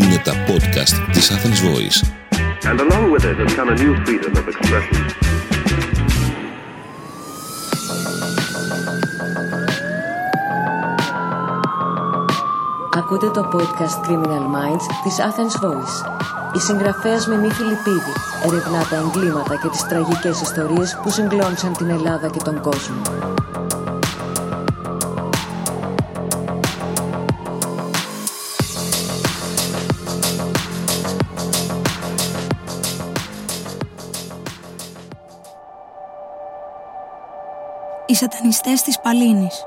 Είναι τα podcast της Athens Voice. And along with it has come a new freedom of expression. Ακούτε το podcast Criminal Minds της Athens Voice. Η συγγραφέας Μενή Φιλιππίδη ερευνά τα εγκλήματα και τις τραγικές ιστορίες που συγκλώνησαν την Ελλάδα και τον κόσμο. Σατανιστές της Παλίνης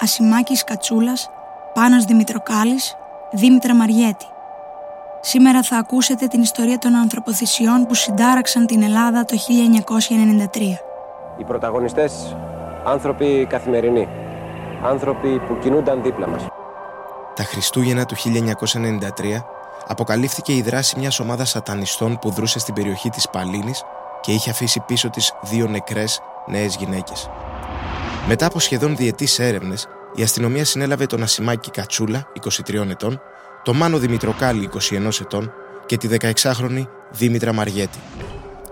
Ασημάκης Κατσούλας Πάνος Δημητροκάλης Δήμητρα Μαριέτη Σήμερα θα ακούσετε την ιστορία των ανθρωποθυσιών που συντάραξαν την Ελλάδα το 1993. Οι πρωταγωνιστές άνθρωποι καθημερινοί. Άνθρωποι που κινούνταν δίπλα μας. Τα Χριστούγεννα του 1993 αποκαλύφθηκε η δράση μιας ομάδας σατανιστών που δρούσε στην περιοχή της Παλίνης και είχε αφήσει πίσω της δύο νεκρές νέες γυναίκες. Μετά από σχεδόν διετής έρευνες, η αστυνομία συνέλαβε τον Ασημάκη Κατσούλα, 23 ετών, τον Μάνο Δημητροκάλη, 21 ετών, και τη 16χρονη Δήμητρα Μαριέτη.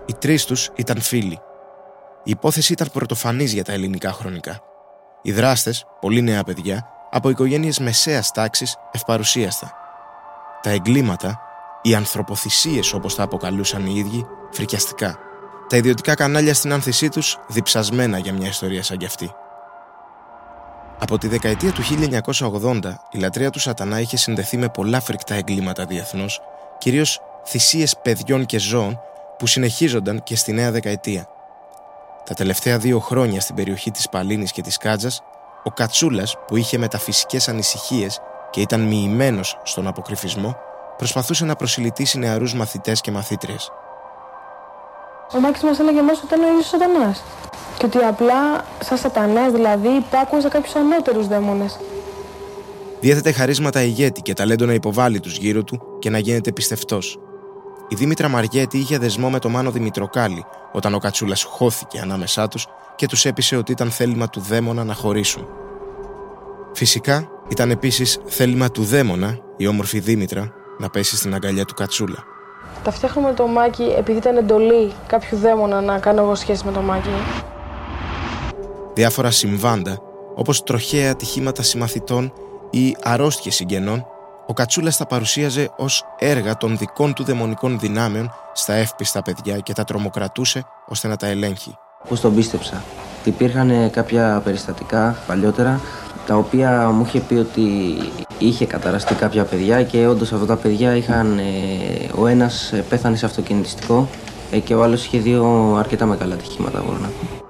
Οι τρεις τους ήταν φίλοι. Η υπόθεση ήταν πρωτοφανής για τα ελληνικά χρονικά. Οι δράστες, πολύ νέα παιδιά, από οικογένειες μεσαίας τάξης, ευπαρουσίαστα. Τα εγκλήματα, οι ανθρωποθυσίες όπως τα αποκαλούσαν οι ίδιοι, φρικιαστικά. Τα ιδιωτικά κανάλια στην άνθησή τους διψασμένα για μια ιστορία σαν κι αυτή. Από τη δεκαετία του 1980, η λατρεία του Σατανά είχε συνδεθεί με πολλά φρικτά εγκλήματα διεθνώς, κυρίως θυσίες παιδιών και ζώων που συνεχίζονταν και στη νέα δεκαετία. Τα τελευταία δύο χρόνια στην περιοχή της Παλίνης και της Κάτζας, ο Κατσούλας, που είχε μεταφυσικέ ανησυχίες και ήταν μοιημένος στον αποκρυφισμό, προσπαθούσε να προσιλητήσει νεαρούς μαθητές και μαθήτριες. Ο Μάκης μας έλεγε μέσα ότι ήταν ο ίδιος ο σατανάς. Και ότι απλά σαν σατανάς δηλαδή υπάκουε σε κάποιους ανώτερους δαίμονες. Διέθετε χαρίσματα ηγέτη και ταλέντο να υποβάλει τους γύρω του και να γίνεται πιστευτός. Η Δήμητρα Μαριέτη είχε δεσμό με το Μάνο Δημητροκάλη όταν ο Κατσούλας χώθηκε ανάμεσά τους και τους έπεισε ότι ήταν θέλημα του δαίμονα να χωρίσουν. Φυσικά, ήταν επίσης θέλημα του δαίμονα η όμορφη Δήμητρα να πέσει στην αγκαλιά του Κατσούλα. Τα φτιάχνουμε με το Μάκη επειδή ήταν εντολή κάποιου δαίμονα να κάνω εγώ σχέση με το Μάκη. Διάφορα συμβάντα, όπως τροχαία ατυχήματα συμμαθητών ή αρρώστιες συγγενών, ο Κατσούλας τα παρουσίαζε ως έργα των δικών του δαιμονικών δυνάμεων στα εύπιστα παιδιά και τα τρομοκρατούσε ώστε να τα ελέγχει. Πώς τον πίστεψα; Υπήρχαν κάποια περιστατικά παλιότερα τα οποία μου είχε πει ότι είχε καταραστεί κάποια παιδιά και όντως αυτά τα παιδιά είχαν, ε, ο ένας πέθανε σε αυτοκινητιστικό ε, και ο άλλος είχε δύο αρκετά μεγάλα ατυχήματα μπορώ να πω.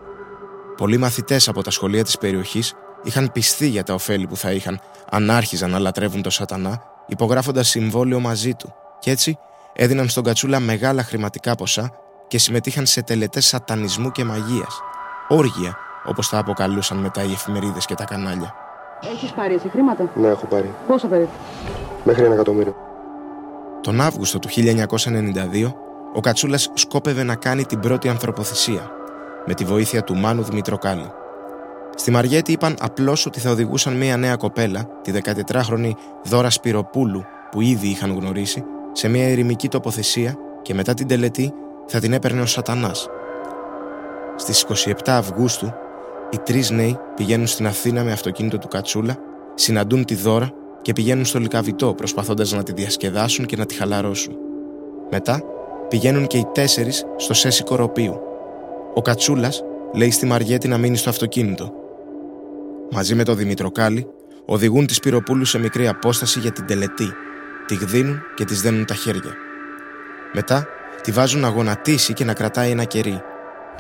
Πολλοί μαθητές από τα σχολεία της περιοχής είχαν πιστεί για τα ωφέλη που θα είχαν αν άρχιζαν να λατρεύουν το Σατανά, υπογράφοντας συμβόλαιο μαζί του, και έτσι έδιναν στον Κατσούλα μεγάλα χρηματικά ποσά και συμμετείχαν σε τελετές σατανισμού και μαγείας. Όργια, όπως τα αποκαλούσαν μετά οι εφημερίδες και τα κανάλια. Έχεις πάρει εσύ χρήματα; Ναι, έχω πάρει. Πόσα περίπου; Μέχρι ένα εκατομμύριο. Τον Αύγουστο του 1992, ο Κατσούλας σκόπευε να κάνει την πρώτη ανθρωποθυσία με τη βοήθεια του Μάνου Δημητροκάλη. Στη Μαριέτη είπαν απλώς ότι θα οδηγούσαν μια νέα κοπέλα, τη 14χρονη Δώρα Σπυροπούλου, που ήδη είχαν γνωρίσει, σε μια ερημική τοποθεσία και μετά την τελετή θα την έπαιρνε ο Σατανάς. Στις 27 Αυγούστου, οι τρεις νέοι πηγαίνουν στην Αθήνα με αυτοκίνητο του Κατσούλα, συναντούν τη Δώρα και πηγαίνουν στο Λικαβιτό προσπαθώντας να τη διασκεδάσουν και να τη χαλαρώσουν. Μετά πηγαίνουν και οι τέσσερις στο Σέσι Κοροπίου, ο Κατσούλας λέει στη Μαριέτη να μείνει στο αυτοκίνητο. Μαζί με τον Δημητροκάλη οδηγούν τη Σπυροπούλου σε μικρή απόσταση για την τελετή. Τη γδίνουν και της δένουν τα χέρια. Μετά τη βάζουν να γονατίσει και να κρατάει ένα κερί.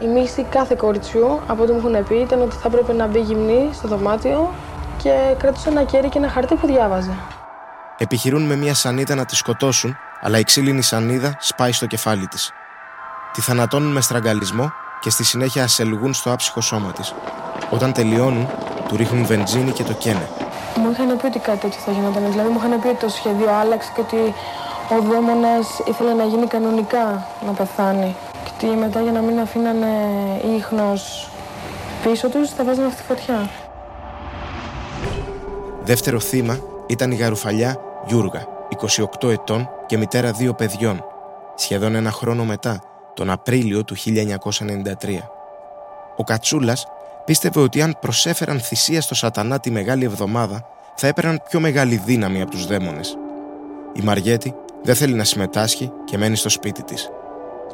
Η μίστη κάθε κοριτσιού από ό,τι μου έχουν πει ήταν ότι θα έπρεπε να μπει γυμνή στο δωμάτιο και κρατούσε ένα κερί και ένα χαρτί που διάβαζε. Επιχειρούν με μια σανίδα να τη σκοτώσουν, αλλά η ξύλινη σανίδα σπάει στο κεφάλι της. Τη θανατώνουν με στραγγαλισμό και στη συνέχεια ασελγούν στο άψυχο σώμα της. Όταν τελειώνουν, του ρίχνουν βενζίνη και το καίνε. Μου είχαν πει ότι κάτι τέτοιο θα γινόταν. Δηλαδή μου είχαν πει ότι το σχέδιο άλλαξε και ότι ο δαίμονας ήθελε να γίνει κανονικά να πεθάνει. Και ότι μετά για να μην αφήνανε ίχνος πίσω τους θα βάζανε αυτή τη φωτιά. Δεύτερο θύμα ήταν η γαρουφαλιά Γιούργα, 28 ετών και μητέρα δύο παιδιών, σχεδόν ένα χρόνο μετά, τον Απρίλιο του 1993. Ο Κατσούλας πίστευε ότι αν προσέφεραν θυσία στο σατανά τη Μεγάλη Εβδομάδα, θα έπαιρναν πιο μεγάλη δύναμη από τους δαίμονες. Η Μαριέτη δεν θέλει να συμμετάσχει και μένει στο σπίτι της.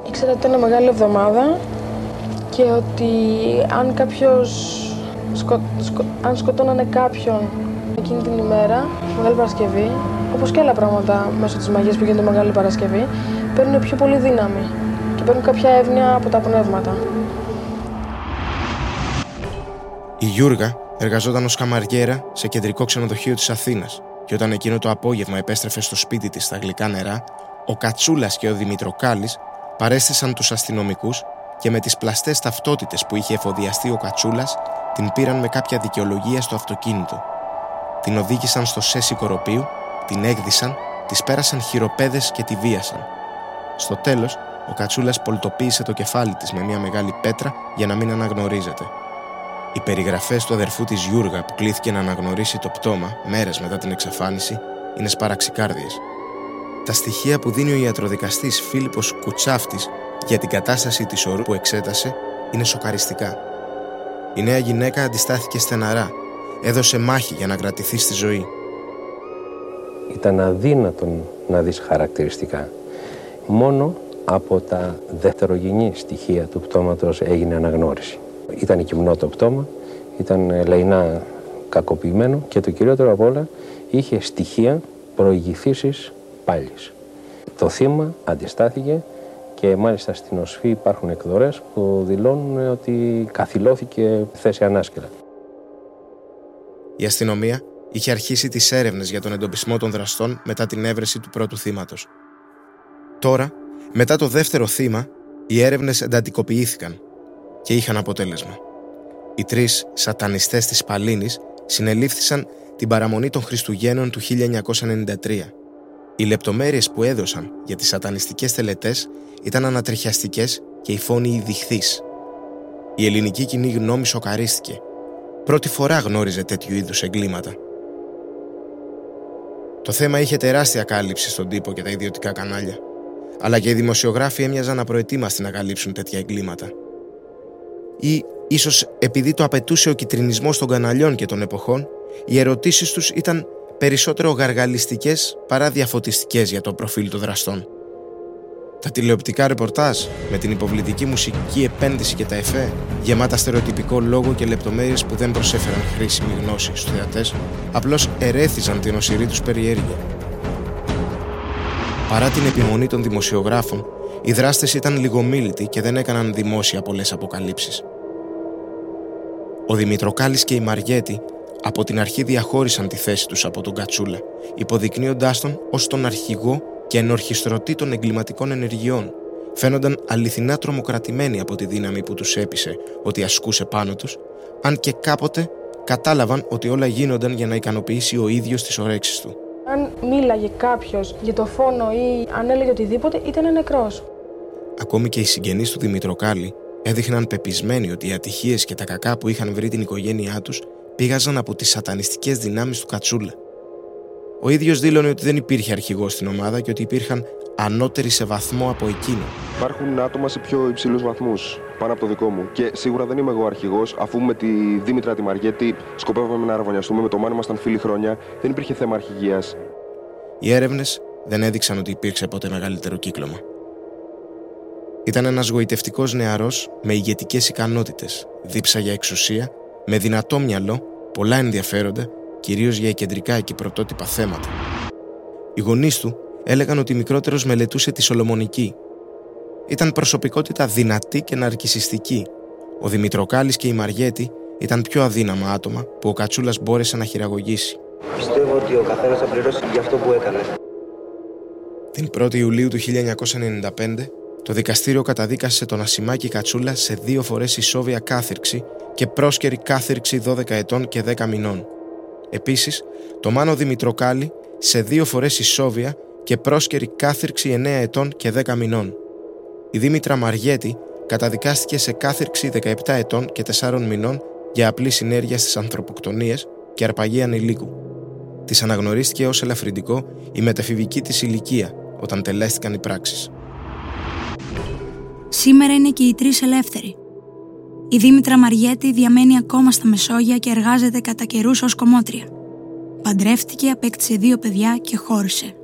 Ήξερα ότι ήταν Μεγάλη Εβδομάδα και ότι αν κάποιος σκο, σκο, αν σκοτώνανε κάποιον εκείνη την ημέρα, Μεγάλη Παρασκευή, όπως και άλλα πράγματα μέσω της μαγείας που γίνεται Μεγάλη Παρασκευή, παίρνουν πιο πολύ δύναμη και παίρνουν κάποια εύνοια από τα πνεύματα. Η Γιούργα εργαζόταν ως καμαριέρα σε κεντρικό ξενοδοχείο της Αθήνας και όταν εκείνο το απόγευμα επέστρεφε στο σπίτι της στα γλυκά νερά, ο Κατσούλας και ο Δημητροκάλης παρέστησαν τους αστυνομικούς και με τις πλαστές ταυτότητες που είχε εφοδιαστεί ο Κατσούλας την πήραν με κάποια δικαιολογία στο αυτοκίνητο. Την οδήγησαν στο σέσι κοροπίου, την έγδισαν, της πέρασαν χειροπέδες και τη βίασαν. Στο τέλος, ο Κατσούλας πολτοποίησε το κεφάλι της με μια μεγάλη πέτρα για να μην αναγνωρίζεται. Οι περιγραφές του αδερφού της Γιούργα που κλήθηκε να αναγνωρίσει το πτώμα μέρες μετά την εξαφάνιση είναι σπαραξικάρδιες. Τα στοιχεία που δίνει ο ιατροδικαστής Φίλιππος Κουτσάφτης για την κατάσταση της ορού που εξέτασε είναι σοκαριστικά. Η νέα γυναίκα αντιστάθηκε στεναρά, έδωσε μάχη για να κρατηθεί στη ζωή. Ήταν αδύνατον να δεις χαρακτηριστικά. Μόνο από τα δευτερογενή στοιχεία του πτώματος έγινε αναγνώριση. Ήταν κοιμνό το πτώμα, ήταν λαϊνά κακοποιημένο και το κυριότερο απ' όλα είχε στοιχεία προηγηθήσεις πάλης. Το θύμα αντιστάθηκε και μάλιστα στην οσφή υπάρχουν εκδορές που δηλώνουν ότι καθυλώθηκε θέση ανάσκελα. Η αστυνομία είχε αρχίσει τις έρευνες για τον εντοπισμό των δραστών μετά την έβρεση του πρώτου θύματος. Τώρα, μετά το δεύτερο θύμα, οι έρευνες εντατικοποιήθηκαν και είχαν αποτέλεσμα. Οι τρεις σατανιστές της Παλίνης συνελήφθησαν την παραμονή των Χριστουγέννων του 1993. Οι λεπτομέρειες που έδωσαν για τις σατανιστικές τελετές ήταν ανατριχιαστικές και η φόνη ειδιχθής. Η ελληνική κοινή γνώμη σοκαρίστηκε. Πρώτη φορά γνώριζε τέτοιου είδους εγκλήματα. Το θέμα είχε τεράστια κάλυψη στον τύπο και τα ιδιωτικά κανάλια. Αλλά και οι δημοσιογράφοι έμοιαζαν απροετοίμαστοι να καλύψουν τέτοια εγκλήματα. Ή ίσως επειδή το απαιτούσε ο κυτρινισμός των καναλιών και των εποχών, οι ερωτήσεις τους ήταν περισσότερο γαργαλιστικές παρά διαφωτιστικές για το προφίλ των δραστών. Τα τηλεοπτικά ρεπορτάζ με την υποβλητική μουσική επένδυση και τα εφέ, γεμάτα στερεοτυπικό λόγο και λεπτομέρειες που δεν προσέφεραν χρήσιμη γνώση στους θεατές, απλώς ερέθιζαν την οσυρή τους περιέργεια. Παρά την επιμονή των δημοσιογράφων, οι δράστες ήταν λιγομίλητοι και δεν έκαναν δημόσια πολλές αποκαλύψεις. Ο Δημητροκάλης και η Μαριέτη από την αρχή διαχώρισαν τη θέση τους από τον Κατσούλα, υποδεικνύοντάς τον ως τον αρχηγό και ενορχιστρωτή των εγκληματικών ενεργειών. Φαίνονταν αληθινά τρομοκρατημένοι από τη δύναμη που τους έπεισε ότι ασκούσε πάνω τους, αν και κάποτε κατάλαβαν ότι όλα γίνονταν για να ικανοποιήσει ο ίδιος τις ωρέξεις του. Αν μίλαγε κάποιος για το φόνο ή αν έλεγε οτιδήποτε, ήταν νεκρός. Ακόμη και οι συγγενείς του Δημητροκάλη έδειχναν πεπισμένοι ότι οι ατυχίες και τα κακά που είχαν βρει την οικογένειά τους πήγαζαν από τις σατανιστικές δυνάμεις του Κατσούλα. Ο ίδιος δήλωνε ότι δεν υπήρχε αρχηγός στην ομάδα και ότι υπήρχαν ανώτεροι σε βαθμό από εκείνο. Υπάρχουν άτομα σε πιο υψηλούς βαθμούς πάνω από το δικό μου. Και σίγουρα δεν είμαι εγώ αρχηγός, αφού με τη Δήμητρα τη Μαργέτη σκοπεύαμε να αραβωνιαστούμε. Με το Μάνο ήμασταν φίλοι χρόνια. Δεν υπήρχε θέμα αρχηγίας. Οι έρευνες δεν έδειξαν ότι υπήρξε ποτέ μεγαλύτερο κύκλωμα. Ήταν ένας γοητευτικός νεαρός με ηγετικές ικανότητες, δίψα για εξουσία, με δυνατό μυαλό, πολλά ενδιαφέροντα κυρίως για κεντρικά και πρωτότυπα θέματα. Οι γονείς του έλεγαν ότι μικρότερος μελετούσε τη Σολομονική. Ήταν προσωπικότητα δυνατή και ναρκισιστική. Ο Δημητροκάλης και η Μαριέτη ήταν πιο αδύναμα άτομα που ο Κατσούλας μπόρεσε να χειραγωγήσει. Πιστεύω ότι ο καθένας θα πληρώσει για αυτό που έκανε. Την 1η Ιουλίου του 1995, το δικαστήριο καταδίκασε τον Ασημάκη Κατσούλα σε δύο φορές ισόβια κάθυρξη και πρόσκαιρη κάθυρξη 12 ετών και 10 μηνών. Επίσης, το Μάνο Δημητροκάλη σε δύο φορές ισόβια και πρόσκαιρη κάθυρξη 9 ετών και 10 μηνών. Η Δήμητρα Μαριέτη καταδικάστηκε σε κάθυρξη 17 ετών και 4 μηνών για απλή συνέργεια στις ανθρωποκτονίες και αρπαγή ανηλίκου. της αναγνωρίστηκε ως ελαφρυντικό η μεταφηβική της ηλικία όταν τελέστηκαν οι πράξεις. Σήμερα είναι και οι τρεις ελεύθεροι. Η Δήμητρα Μαριέτη διαμένει ακόμα στα Μεσόγεια και εργάζεται κατά καιρούς ως κομμότρια. Παντρεύτηκε, απέκτησε δύο παιδιά και χώρισε.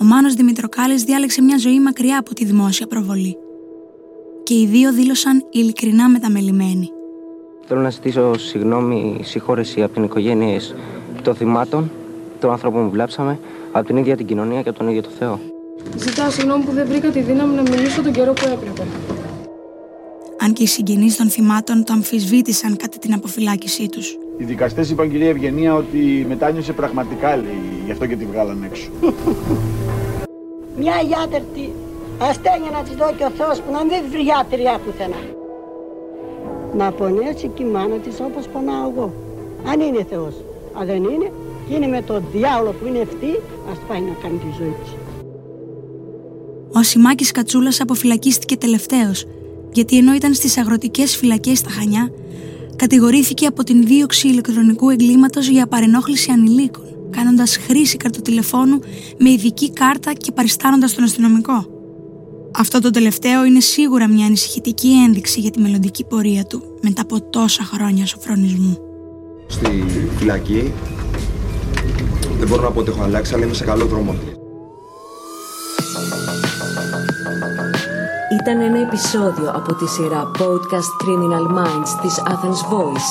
Ο Μάνος Δημητροκάλης διάλεξε μια ζωή μακριά από τη δημόσια προβολή. Και οι δύο δήλωσαν ειλικρινά μεταμελημένοι. Θέλω να ζητήσω συγγνώμη, συγχώρεση από την οικογένεια των θυμάτων, των ανθρώπων που βλάψαμε, από την ίδια την κοινωνία και από τον ίδιο το Θεό. Ζητάω συγγνώμη που δεν βρήκα τη δύναμη να μιλήσω τον καιρό που έπρεπε. Αν και οι συγγενείς των θυμάτων το αμφισβήτησαν κατά την αποφυλάκησή τους. Οι δικαστές είπαν, κυρία Ευγενία, ότι μετάνιωσε πραγματικά, λέει, γι' αυτό και τη βγάλαν έξω. Μια γιάτερτη ασθένεια να της δω και ο Θεός που να μην βρει γιατριά πουθενά. Να πονέσει και η μάνα της όπως πονάω εγώ. Αν είναι Θεός. Αν δεν είναι, και είναι με τον διάολο που είναι αυτή, ας πάει να κάνει τη ζωή της. Ο Ασημάκης Κατσούλας αποφυλακίστηκε τελευταίος, γιατί ενώ ήταν στις αγροτικές φυλακές στα Χανιά, κατηγορήθηκε από την δίωξη ηλεκτρονικού εγκλήματος για παρενόχληση ανηλίκων, κάνοντας χρήση καρτοτηλεφώνου με ειδική κάρτα και παριστάνοντας τον αστυνομικό. Αυτό το τελευταίο είναι σίγουρα μια ανησυχητική ένδειξη για τη μελλοντική πορεία του μετά από τόσα χρόνια σοφρονισμού. Στη φυλακή δεν μπορώ να πω ότι έχω αλλάξει, αλλά είμαι σε καλό δρόμο. Ήταν ένα επεισόδιο από τη σειρά Podcast Criminal Minds της Athens Voice.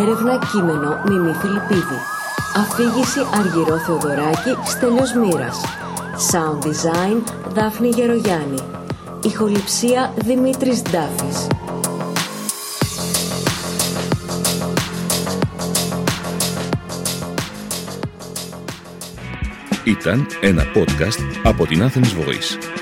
Έρευνα κείμενο Μιμή Φιλιππίδη. Αφήγηση Αργυρό Θεοδωράκη Στέλιος Μοίρας. Sound Design Δάφνη Γερογιάννη. Ηχοληψία Δημήτρης Ντάφης. Ήταν ένα podcast από την Athens Voice.